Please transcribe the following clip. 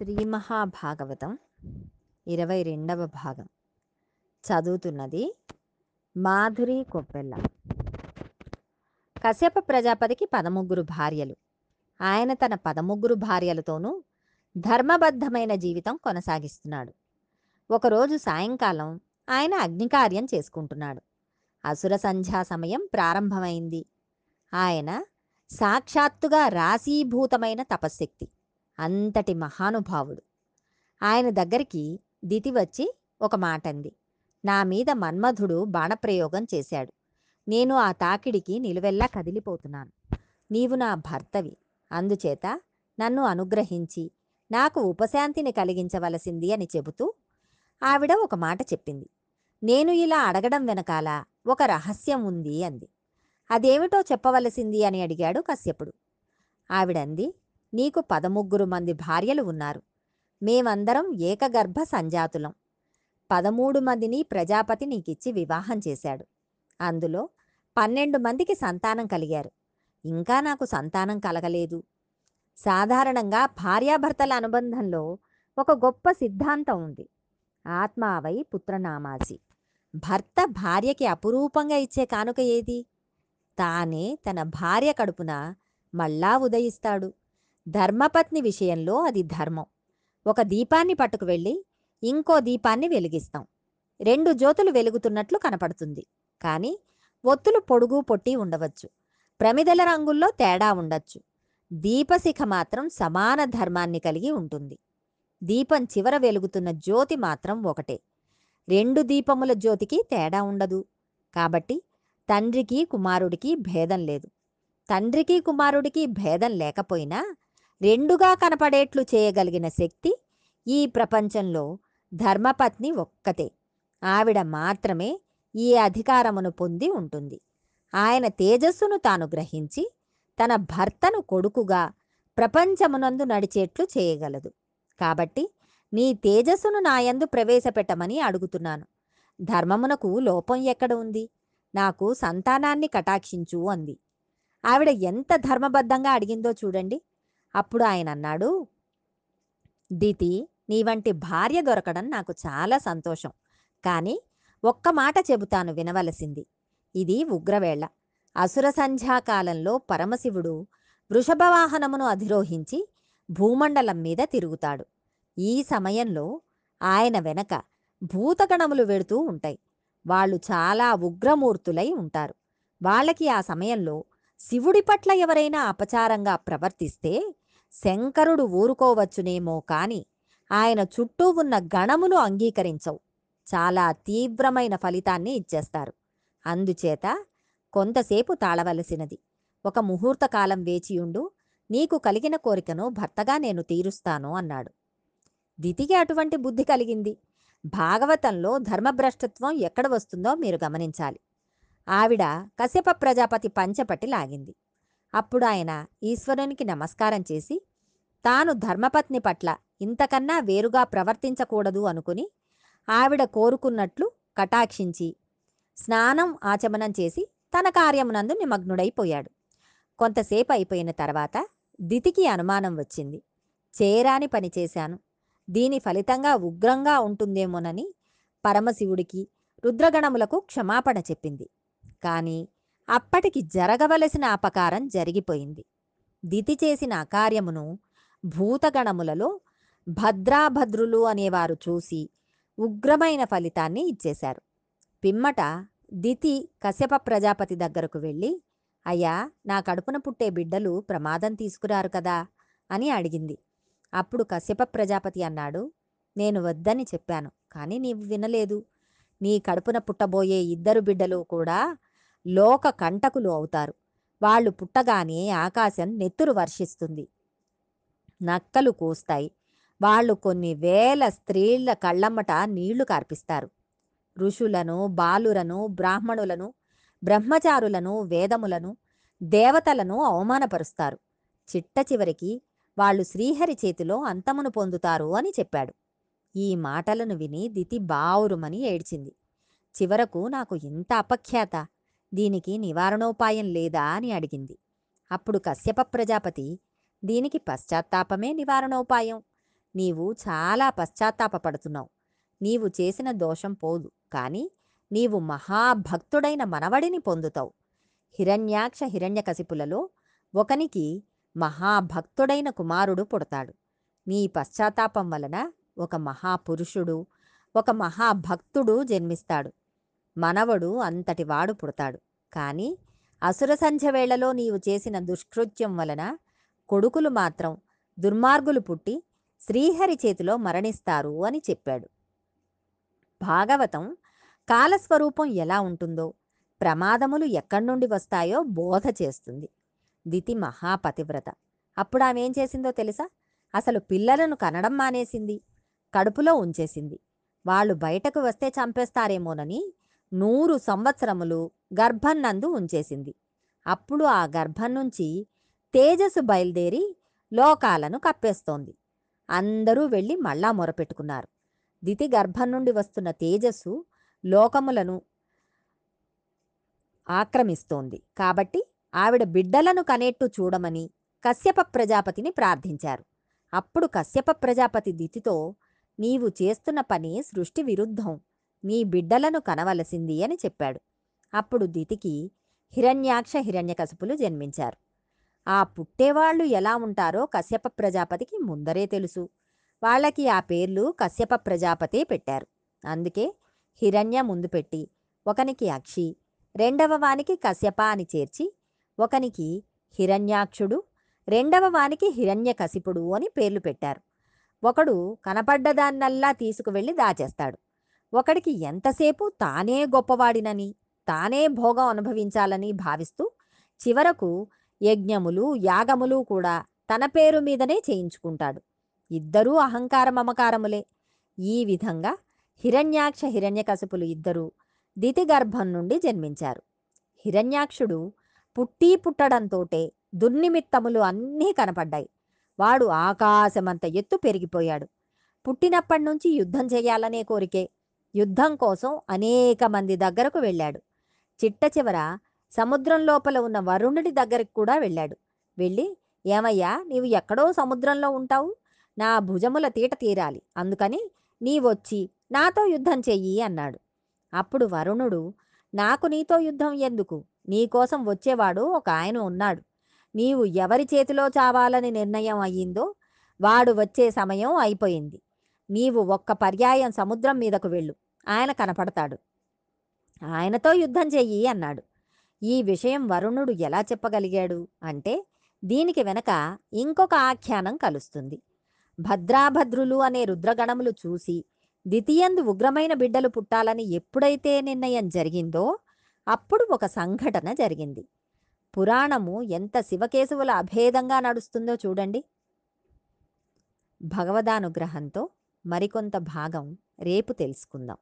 శ్రీ మహాభాగవతం ఇరవై రెండవ భాగం. చదువుతున్నది మాధురి కొప్పెల్ల కశ్యప ప్రజాపతికి పదముగ్గురు భార్యలు. ఆయన తన పదముగ్గురు భార్యలతోనూ ధర్మబద్ధమైన జీవితం కొనసాగిస్తున్నాడు. ఒకరోజు సాయంకాలం ఆయన అగ్నికార్యం చేసుకుంటున్నాడు. అసుర సంధ్యా సమయం ప్రారంభమైంది. ఆయన సాక్షాత్తుగా రాశీభూతమైన తపశ్శక్తి. అంతటి మహానుభావుడు. ఆయన దగ్గరికి దితి వచ్చి ఒక మాట అంది నా మీద మన్మధుడు బాణప్రయోగం చేశాడు. నేను ఆ తాకిడికి నిలువెల్లా కదిలిపోతున్నాను. నీవు నా భర్తవి. అందుచేత నన్ను అనుగ్రహించి నాకు ఉపశాంతిని కలిగించవలసింది అని చెబుతూ ఆవిడ ఒక మాట చెప్పింది. నేను ఇలా అడగడం వెనకాల ఒక రహస్యం ఉంది అంది. అదేమిటో చెప్పవలసింది అని అడిగాడు కశ్యపుడు. ఆవిడంది నీకు పదముగ్గురు మంది భార్యలు ఉన్నారు. మేమందరం ఏకగర్భ సంజాతులం. పదమూడు మందిని ప్రజాపతి నీకిచ్చి వివాహం చేశాడు. అందులో పన్నెండు మందికి సంతానం కలిగారు. ఇంకా నాకు సంతానం కలగలేదు. సాధారణంగా భార్యాభర్తల అనుబంధంలో ఒక గొప్ప సిద్ధాంతం ఉంది. ఆత్మావై పుత్రనామాసి. భర్త భార్యకి అపురూపంగా ఇచ్చే కానుక ఏది? తానే తన భార్య కడుపున మళ్ళా ఉదయిస్తాడు. ధర్మపత్ని విషయంలో అది ధర్మం. ఒక దీపాన్ని పట్టుకు వెళ్ళి ఇంకో దీపాన్ని వెలిగిస్తాం. రెండు జ్యోతులు వెలుగుతున్నట్లు కనపడుతుంది. కానీ ఒత్తులు పొడుగు పొట్టి ఉండవచ్చు. ప్రమిదల రంగుల్లో తేడా ఉండొచ్చు. దీపశిఖ మాత్రం సమాన ధర్మాన్ని కలిగి ఉంటుంది. దీపం చివర వెలుగుతున్న జ్యోతి మాత్రం ఒకటే. రెండు దీపముల జ్యోతికి తేడా ఉండదు. కాబట్టి తండ్రికి కుమారుడికి భేదం లేదు. తండ్రికి కుమారుడికి భేదం లేకపోయినా రెండుగా కనపడేట్లు చేయగలిగిన శక్తి ఈ ప్రపంచంలో ధర్మపత్ని ఒక్కతే. ఆవిడ మాత్రమే ఈ అధికారమును పొంది ఉంటుంది. ఆయన తేజస్సును తాను గ్రహించి తన భర్తను కొడుకుగా ప్రపంచమునందు నడిచేట్లు చేయగలదు. కాబట్టి నీ తేజస్సును నాయందు ప్రవేశపెట్టమని అడుగుతున్నాను. ధర్మమునకు లోపం ఎక్కడ ఉంది? నాకు సంతానాన్ని కటాక్షించు అంది. ఆవిడ ఎంత ధర్మబద్ధంగా అడిగిందో చూడండి. అప్పుడు ఆయన అన్నాడు దితి నీ వంటి భార్య దొరకడం నాకు చాలా సంతోషం. కానీ ఒక్క మాట చెబుతాను వినవలసింది. ఇది ఉగ్రవేళ. అసుర సంధ్యాకాలంలో పరమశివుడు వృషభవాహనమును అధిరోహించి భూమండలం మీద తిరుగుతాడు. ఈ సమయంలో ఆయన వెనక భూతగణములు వెడుతూ ఉంటాయి. వాళ్ళు చాలా ఉగ్రమూర్తులై ఉంటారు. వాళ్ళకి ఆ సమయంలో శివుడి పట్ల ఎవరైనా అపచారంగా ప్రవర్తిస్తే శంకరుడు ఊరుకోవచ్చునేమో కాని ఆయన చుట్టూ ఉన్న గణములు అంగీకరించవు. చాలా తీవ్రమైన ఫలితాన్ని ఇచ్చేస్తారు. అందుచేత కొంతసేపు తాళవలసినది. ఒక ముహూర్త కాలం వేచియుండు నీకు కలిగిన కోరికను భర్తగా నేను తీరుస్తాను అన్నాడు. దితికి అటువంటి బుద్ధి కలిగింది. భాగవతంలో ధర్మభ్రష్టత్వం ఎక్కడ వస్తుందో మీరు గమనించాలి. ఆవిడ కశ్యప ప్రజాపతి పంచపట్టి లాగింది. అప్పుడు ఆయన ఈశ్వరునికి నమస్కారం చేసి తాను ధర్మపత్ని పట్ల ఇంతకన్నా వేరుగా ప్రవర్తించకూడదు అనుకుని ఆవిడ కోరుకున్నట్లు కటాక్షించి స్నానం ఆచమనం చేసి తన కార్యమునందు నిమగ్నుడైపోయాడు. కొంతసేపు అయిపోయిన తర్వాత దితికి అనుమానం వచ్చింది. చేరాని పని చేశాను. దీని ఫలితంగా ఉగ్రంగా ఉంటుందేమోనని పరమశివుడికి రుద్రగణములకు క్షమాపణ చెప్పింది. కానీ అప్పటికి జరగవలసిన అపకారం జరిగిపోయింది. దితి చేసిన అకార్యమును భూతగణములలో భద్రాభద్రులు అనేవారు చూసి ఉగ్రమైన ఫలితాన్ని ఇచ్చేశారు. పిమ్మట దితి కశ్యప ప్రజాపతి దగ్గరకు వెళ్ళి అయ్యా నా కడుపున పుట్టే బిడ్డలు ప్రమాదం తీసుకురారు కదా అని అడిగింది. అప్పుడు కశ్యప ప్రజాపతి అన్నాడు నేను వద్దని చెప్పాను కానీ నీవు వినలేదు. నీ కడుపున పుట్టబోయే ఇద్దరు బిడ్డలు కూడా లోక కంటకులు అవుతారు. వాళ్ళు పుట్టగానే ఆకాశం నెత్తురు వర్షిస్తుంది. నక్కలు కూస్తాయి. వాళ్ళు కొన్ని వేల స్త్రీల కళ్ళమ్మట నీళ్ళు కార్పిస్తారు. ఋషులను బాలురను బ్రాహ్మణులను బ్రహ్మచారులను వేదములను దేవతలను అవమానపరుస్తారు. చిట్ట చివరికి వాళ్ళు శ్రీహరి చేతిలో అంతమును పొందుతారు అని చెప్పాడు. ఈ మాటలను విని దితి బావురుమని ఏడ్చింది. చివరకు నాకు ఇంత అపఖ్యాత దీనికి నివారణోపాయం లేదా అని అడిగింది. అప్పుడు కశ్యప ప్రజాపతి దీనికి పశ్చాత్తాపమే నివారణోపాయం. నీవు చాలా పశ్చాత్తాపపడుతున్నావు. నీవు చేసిన దోషం పోదు. కానీ నీవు మహాభక్తుడైన మనవడిని పొందుతావు. హిరణ్యాక్ష హిరణ్యకశిపులలో ఒకనికి మహాభక్తుడైన కుమారుడు పుడతాడు. నీ పశ్చాత్తాపం వలన ఒక మహాపురుషుడు ఒక మహాభక్తుడు జన్మిస్తాడు. మనవడు అంతటి వాడు పుడతాడు. కానీ అసుర సంధ్య వేళలో నీవు చేసిన దుష్కృత్యం వలన కొడుకులు మాత్రం దుర్మార్గులు పుట్టి శ్రీహరి చేతిలో మరణిస్తారు అని చెప్పాడు. భాగవతం కాలస్వరూపం ఎలా ఉంటుందో ప్రమాదములు ఎక్కడి నుండి వస్తాయో బోధ చేస్తుంది. దితి మహాపతివ్రత. అప్పుడు ఆమె ఏం చేసిందో తెలుసా? అసలు పిల్లలను కనడం మానేసింది కడుపులో ఉంచేసింది. వాళ్ళు బయటకు వస్తే చంపేస్తారేమోనని నూరు సంవత్సరములు గర్భం నందు ఉంచేసింది. అప్పుడు ఆ గర్భం నుంచి తేజస్సు బయలుదేరి లోకాలను కప్పేస్తోంది. అందరూ వెళ్ళి మళ్ళా మొరపెట్టుకున్నారు. దితి గర్భం నుండి వస్తున్న తేజస్సు లోకములను ఆక్రమిస్తోంది. కాబట్టి ఆవిడ బిడ్డలను కనేట్టు చూడమని కశ్యప ప్రజాపతిని ప్రార్థించారు. అప్పుడు కశ్యప ప్రజాపతి దితితో నీవు చేస్తున్న పని సృష్టి విరుద్ధం. నీ బిడ్డలను కనవలసింది అని చెప్పాడు. అప్పుడు దితికి హిరణ్యాక్ష హిరణ్యకశపులు జన్మించారు. ఆ పుట్టేవాళ్ళు ఎలా ఉంటారో కశ్యప ప్రజాపతికి ముందరే తెలుసు. వాళ్ళకి ఆ పేర్లు కశ్యప ప్రజాపతే పెట్టారు. అందుకే హిరణ్య ముందు పెట్టి ఒకనికి అక్షి రెండవ వానికి కశ్యప అని చేర్చి ఒకనికి హిరణ్యాక్షుడు రెండవ వానికి హిరణ్యకశిపుడు అని పేర్లు పెట్టారు. ఒకడు కనపడ్డదాన్నల్లా తీసుకువెళ్ళి దాచేస్తాడు. ఒకడికి ఎంతసేపు తానే గొప్పవాడినని తానే భోగం అనుభవించాలని భావిస్తూ చివరకు యజ్ఞములు యాగములు కూడా తన పేరు మీదనే చేయించుకుంటాడు. ఇద్దరూ అహంకార మమకారములే. ఈ విధంగా హిరణ్యాక్ష హిరణ్యకశపులు ఇద్దరూ దితిగర్భం నుండి జన్మించారు. హిరణ్యాక్షుడు పుట్టి పుట్టడంతోటే దుర్నిమిత్తములు అన్నీ కనపడ్డాయి. వాడు ఆకాశమంత ఎత్తు పెరిగిపోయాడు. పుట్టినప్పటి నుంచి యుద్ధం చేయాలనే కోరికే యుద్ధం కోసం అనేక మంది దగ్గరకు వెళ్ళాడు. చిట్ట చివర సముద్రం లోపల ఉన్న వరుణుడి దగ్గరికి కూడా వెళ్ళాడు. వెళ్ళి ఏమయ్యా నీవు ఎక్కడో సముద్రంలో ఉంటావు? నా భుజముల తీట తీరాలి. అందుకని నీవొచ్చి నాతో యుద్ధం చెయ్యి అన్నాడు. అప్పుడు వరుణుడు నాకు నీతో యుద్ధం ఎందుకు? నీకోసం వచ్చేవాడు ఒక ఆయన ఉన్నాడు. నీవు ఎవరి చేతిలో చావాలని నిర్ణయం అయ్యిందో వాడు వచ్చే సమయం అయిపోయింది. నీవు ఒక్క పర్యాయం సముద్రం మీదకు వెళ్ళు. ఆయన కనపడతాడు. ఆయనతో యుద్ధం చెయ్యి అన్నాడు. ఈ విషయం వరుణుడు ఎలా చెప్పగలిగాడు? అంటే దీనికి వెనక ఇంకొక ఆఖ్యానం కలుస్తుంది. భద్రాభద్రులు అనే రుద్రగణములు చూసి ద్వితీయందు ఉగ్రమైన బిడ్డలు పుట్టాలని ఎప్పుడైతే నిర్ణయం జరిగిందో అప్పుడు ఒక సంఘటన జరిగింది. పురాణము ఎంత శివకేశవుల అభేదంగా నడుస్తుందో చూడండి. భగవదానుగ్రహంతో మరికొంత భాగం రేపు తెలుసుకుందాం.